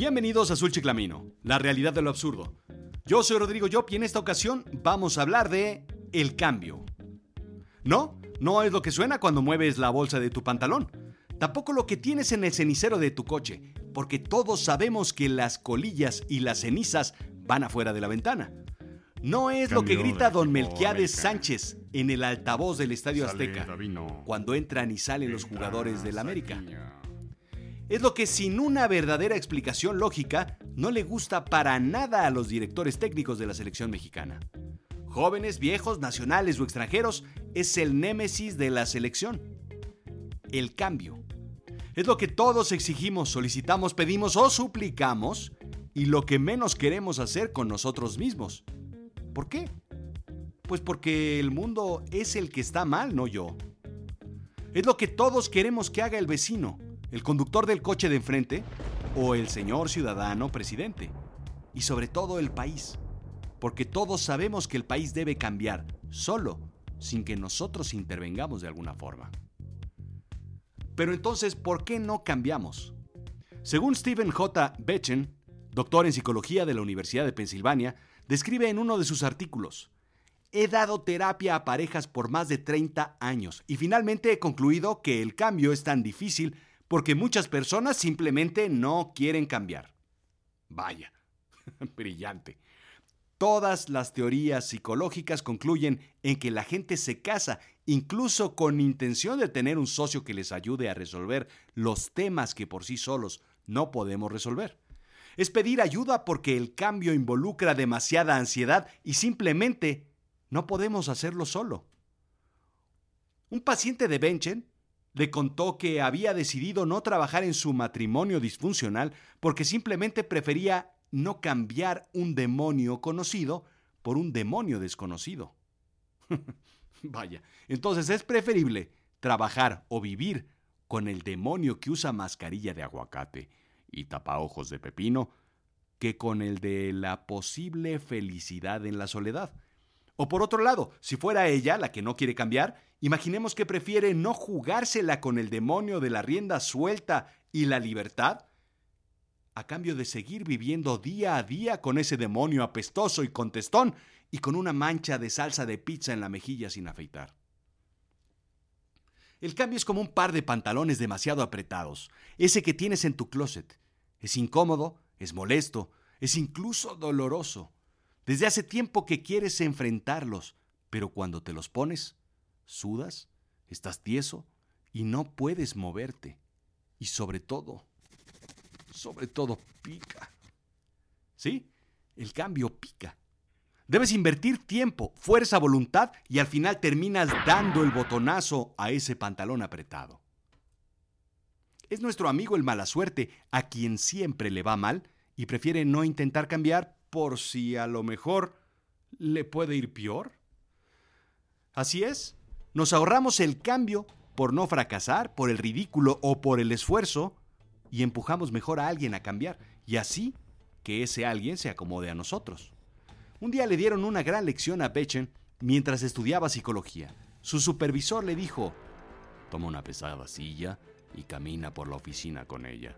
Bienvenidos a Azul Chiclamino, la realidad de lo absurdo. Yo soy Rodrigo Yop y en esta ocasión vamos a hablar de el cambio. No, no es lo que suena cuando mueves la bolsa de tu pantalón. Tampoco lo que tienes en el cenicero de tu coche, porque todos sabemos que las colillas y las cenizas van afuera de la ventana. No es lo que grita don Melquiades Sánchez en el altavoz del Estadio Azteca cuando entran y salen los jugadores del América. Es lo que sin una verdadera explicación lógica no le gusta para nada a los directores técnicos de la selección mexicana. Jóvenes, viejos, nacionales o extranjeros, es el némesis de la selección. El cambio. Es lo que todos exigimos, solicitamos, pedimos o suplicamos y lo que menos queremos hacer con nosotros mismos. ¿Por qué? Pues porque el mundo es el que está mal, no yo. Es lo que todos queremos que haga el vecino, el conductor del coche de enfrente o el señor ciudadano presidente. Y sobre todo el país. Porque todos sabemos que el país debe cambiar, solo, sin que nosotros intervengamos de alguna forma. Pero entonces, ¿por qué no cambiamos? Según Stephen J. Bechen, doctor en psicología de la Universidad de Pensilvania, describe en uno de sus artículos, He dado terapia a parejas por más de 30 años y finalmente he concluido que el cambio es tan difícil porque muchas personas simplemente no quieren cambiar. Vaya, brillante. Todas las teorías psicológicas concluyen en que la gente se casa incluso con intención de tener un socio que les ayude a resolver los temas que por sí solos no podemos resolver es pedir ayuda porque el cambio involucra demasiada ansiedad y simplemente no podemos hacerlo solo. Un paciente de Benchen le contó que había decidido no trabajar en su matrimonio disfuncional porque simplemente prefería no cambiar un demonio conocido por un demonio desconocido. Vaya, entonces es preferible trabajar o vivir con el demonio que usa mascarilla de aguacate y tapaojos de pepino que con el de la posible felicidad en la soledad. O por otro lado, si fuera ella la que no quiere cambiar, imaginemos que prefiere no jugársela con el demonio de la rienda suelta y la libertad, a cambio de seguir viviendo día a día con ese demonio apestoso y contestón y con una mancha de salsa de pizza en la mejilla sin afeitar. El cambio es como un par de pantalones demasiado apretados, ese que tienes en tu closet. Es incómodo, es molesto, es incluso doloroso. Desde hace tiempo que quieres enfrentarlos, pero cuando te los pones, sudas, estás tieso y no puedes moverte. Y sobre todo, sobre todo pica. ¿Sí? El cambio pica. Debes invertir tiempo, fuerza, voluntad y al final terminas dando el botonazo a ese pantalón apretado. Es nuestro amigo el mala suerte a quien siempre le va mal y prefiere no intentar cambiar por si a lo mejor le puede ir peor. Así es, nos ahorramos el cambio por no fracasar, por el ridículo o por el esfuerzo y empujamos mejor a alguien a cambiar y así que ese alguien se acomode a nosotros. Un día le dieron una gran lección a Bechen mientras estudiaba psicología. Su supervisor le dijo, toma una pesada silla y camina por la oficina con ella.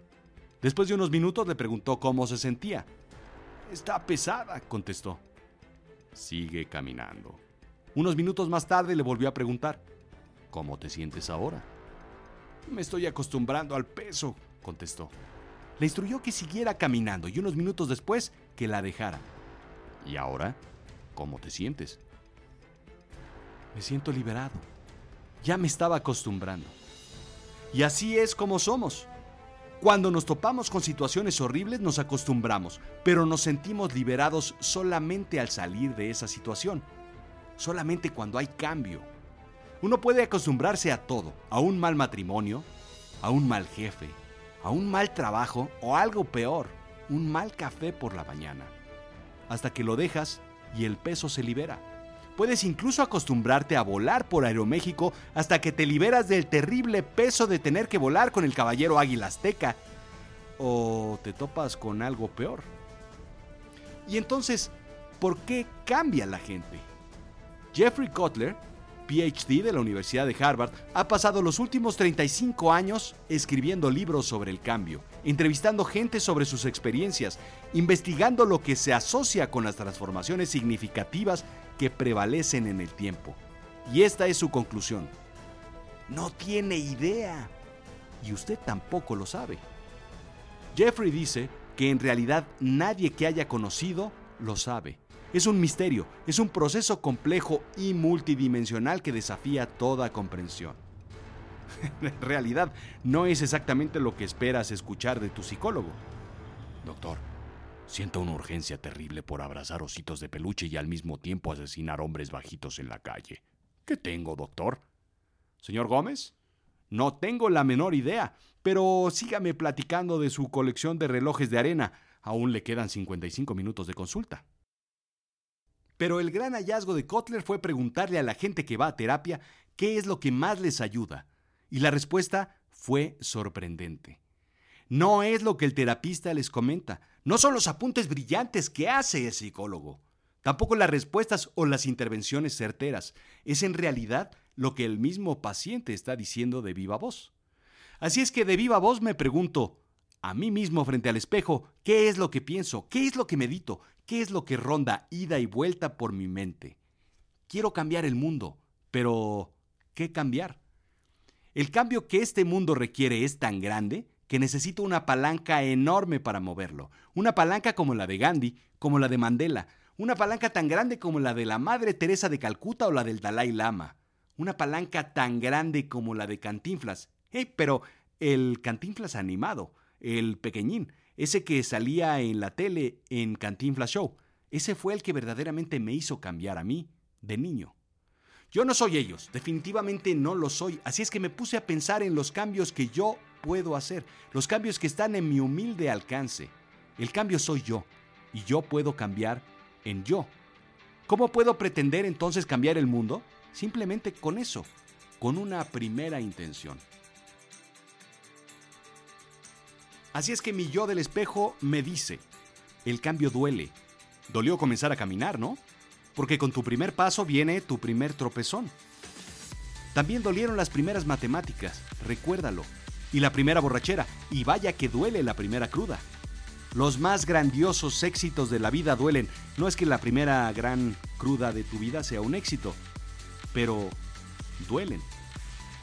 Después de unos minutos le preguntó cómo se sentía. Está pesada, contestó. Sigue caminando. Unos minutos más tarde le volvió a preguntar, ¿cómo te sientes ahora? Me estoy acostumbrando al peso, contestó. Le instruyó que siguiera caminando y unos minutos después que la dejara. ¿Y ahora? ¿Cómo te sientes? Me siento liberado. Ya me estaba acostumbrando. Y así es como somos. Cuando nos topamos con situaciones horribles nos acostumbramos, pero nos sentimos liberados solamente al salir de esa situación. Solamente cuando hay cambio. Uno puede acostumbrarse a todo, a un mal matrimonio, a un mal jefe, a un mal trabajo o algo peor, un mal café por la mañana hasta que lo dejas y el peso se libera. Puedes incluso acostumbrarte a volar por Aeroméxico hasta que te liberas del terrible peso de tener que volar con el caballero Águila Azteca. O te topas con algo peor. Y entonces, ¿por qué cambia la gente? Jeffrey Kotler PhD de la Universidad de Harvard, ha pasado los últimos 35 años escribiendo libros sobre el cambio, entrevistando gente sobre sus experiencias, investigando lo que se asocia con las transformaciones significativas que prevalecen en el tiempo. Y esta es su conclusión. No tiene idea. Y usted tampoco lo sabe. Jeffrey dice que en realidad nadie que haya conocido lo sabe. Es un misterio, es un proceso complejo y multidimensional que desafía toda comprensión. en realidad, no es exactamente lo que esperas escuchar de tu psicólogo. Doctor, siento una urgencia terrible por abrazar ositos de peluche y al mismo tiempo asesinar hombres bajitos en la calle. ¿Qué tengo, doctor? Señor Gómez, no tengo la menor idea, pero sígame platicando de su colección de relojes de arena. Aún le quedan 55 minutos de consulta. Pero el gran hallazgo de Kotler fue preguntarle a la gente que va a terapia qué es lo que más les ayuda. Y la respuesta fue sorprendente. No es lo que el terapista les comenta, no son los apuntes brillantes que hace el psicólogo, tampoco las respuestas o las intervenciones certeras, es en realidad lo que el mismo paciente está diciendo de viva voz. Así es que de viva voz me pregunto, a mí mismo frente al espejo, ¿qué es lo que pienso? ¿Qué es lo que medito? ¿Qué es lo que ronda ida y vuelta por mi mente? Quiero cambiar el mundo, pero ¿qué cambiar? El cambio que este mundo requiere es tan grande que necesito una palanca enorme para moverlo. Una palanca como la de Gandhi, como la de Mandela. Una palanca tan grande como la de la Madre Teresa de Calcuta o la del Dalai Lama. Una palanca tan grande como la de Cantinflas. Hey, pero el Cantinflas animado, el pequeñín, ese que salía en la tele en Cantinflas Show. Ese fue el que verdaderamente me hizo cambiar a mí de niño. Yo no soy ellos, definitivamente no lo soy, así es que me puse a pensar en los cambios que yo puedo hacer, los cambios que están en mi humilde alcance. El cambio soy yo, y yo puedo cambiar en yo. ¿Cómo puedo pretender entonces cambiar el mundo? Simplemente con eso, con una primera intención. Así es que mi yo del espejo me dice, el cambio duele. Dolió comenzar a caminar, ¿no? Porque con tu primer paso viene tu primer tropezón. También dolieron las primeras matemáticas, recuérdalo. Y la primera borrachera, y vaya que duele la primera cruda. Los más grandiosos éxitos de la vida duelen. No es que la primera gran cruda de tu vida sea un éxito, pero duelen.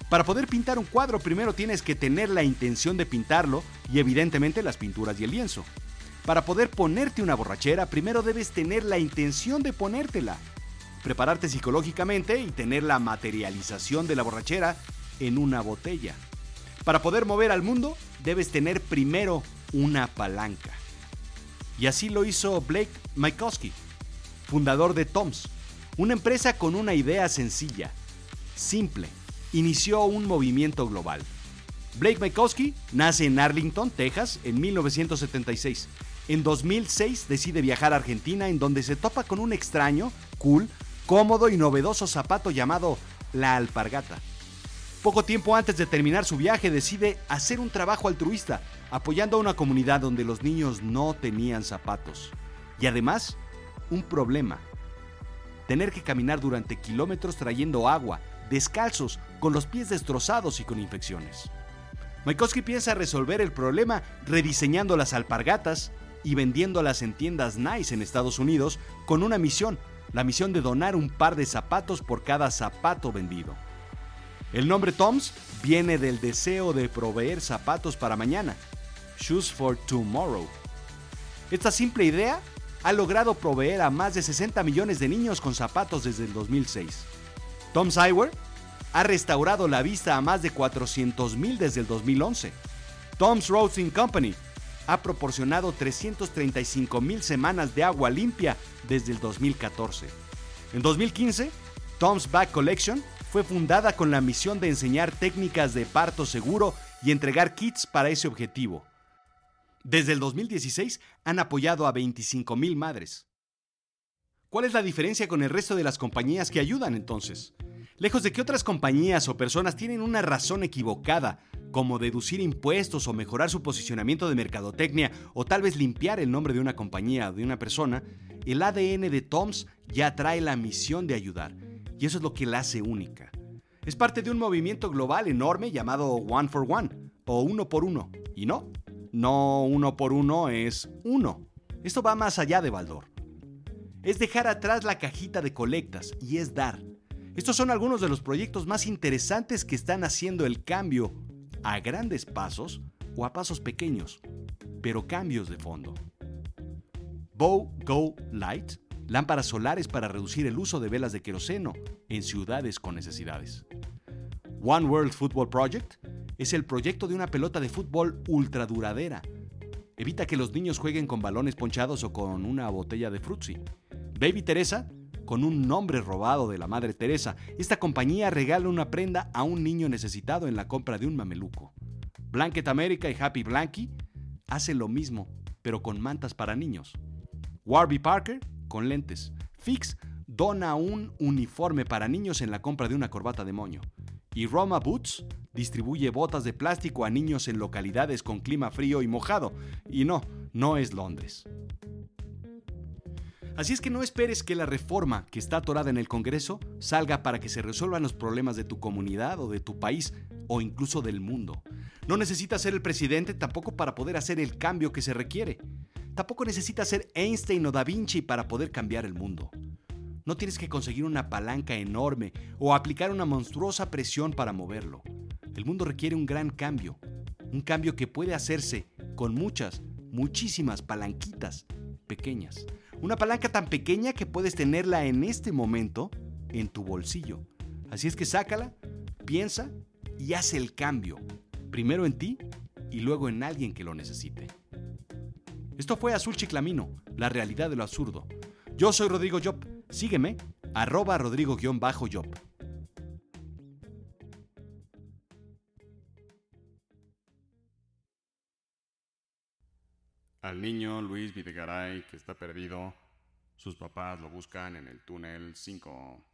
Para poder pintar un cuadro primero tienes que tener la intención de pintarlo y evidentemente las pinturas y el lienzo. Para poder ponerte una borrachera primero debes tener la intención de ponértela, prepararte psicológicamente y tener la materialización de la borrachera en una botella. Para poder mover al mundo debes tener primero una palanca. Y así lo hizo Blake Mykowski, fundador de Toms, una empresa con una idea sencilla, simple, inició un movimiento global. Blake Mykowski nace en Arlington, Texas, en 1976. En 2006 decide viajar a Argentina en donde se topa con un extraño, cool, cómodo y novedoso zapato llamado la alpargata. Poco tiempo antes de terminar su viaje decide hacer un trabajo altruista, apoyando a una comunidad donde los niños no tenían zapatos. Y además, un problema. Tener que caminar durante kilómetros trayendo agua, descalzos, con los pies destrozados y con infecciones. Maikowski piensa resolver el problema rediseñando las alpargatas y vendiéndolas en tiendas Nice en Estados Unidos con una misión, la misión de donar un par de zapatos por cada zapato vendido. El nombre Toms viene del deseo de proveer zapatos para mañana, Shoes for Tomorrow. Esta simple idea ha logrado proveer a más de 60 millones de niños con zapatos desde el 2006. Tom Eyewear ha restaurado la vista a más de 400.000 desde el 2011. Tom's Roasting Company ha proporcionado 335.000 semanas de agua limpia desde el 2014. En 2015, Tom's Back Collection fue fundada con la misión de enseñar técnicas de parto seguro y entregar kits para ese objetivo. Desde el 2016 han apoyado a 25.000 madres. ¿Cuál es la diferencia con el resto de las compañías que ayudan entonces? Lejos de que otras compañías o personas tienen una razón equivocada, como deducir impuestos o mejorar su posicionamiento de mercadotecnia o tal vez limpiar el nombre de una compañía o de una persona, el ADN de Toms ya trae la misión de ayudar. y eso es lo que la hace única. Es parte de un movimiento global enorme llamado One for One, o uno por uno. Y no, no uno por uno es uno. Esto va más allá de Baldor. Es dejar atrás la cajita de colectas y es dar. Estos son algunos de los proyectos más interesantes que están haciendo el cambio a grandes pasos o a pasos pequeños, pero cambios de fondo. Bow Go Light, lámparas solares para reducir el uso de velas de queroseno en ciudades con necesidades. One World Football Project es el proyecto de una pelota de fútbol ultra duradera. Evita que los niños jueguen con balones ponchados o con una botella de frutzi. Baby Teresa, con un nombre robado de la Madre Teresa, esta compañía regala una prenda a un niño necesitado en la compra de un mameluco. Blanket America y Happy Blanky hace lo mismo, pero con mantas para niños. Warby Parker con lentes. Fix dona un uniforme para niños en la compra de una corbata de moño. Y Roma Boots distribuye botas de plástico a niños en localidades con clima frío y mojado. Y no, no es Londres. Así es que no esperes que la reforma que está atorada en el Congreso salga para que se resuelvan los problemas de tu comunidad o de tu país o incluso del mundo. No necesitas ser el presidente tampoco para poder hacer el cambio que se requiere. Tampoco necesitas ser Einstein o Da Vinci para poder cambiar el mundo. No tienes que conseguir una palanca enorme o aplicar una monstruosa presión para moverlo. El mundo requiere un gran cambio, un cambio que puede hacerse con muchas, muchísimas palanquitas pequeñas. Una palanca tan pequeña que puedes tenerla en este momento en tu bolsillo. Así es que sácala, piensa y haz el cambio. Primero en ti y luego en alguien que lo necesite. Esto fue Azul Chiclamino, la realidad de lo absurdo. Yo soy Rodrigo Job. Sígueme, arroba rodrigo-job. Al niño Luis Videgaray, que está perdido, sus papás lo buscan en el túnel 5.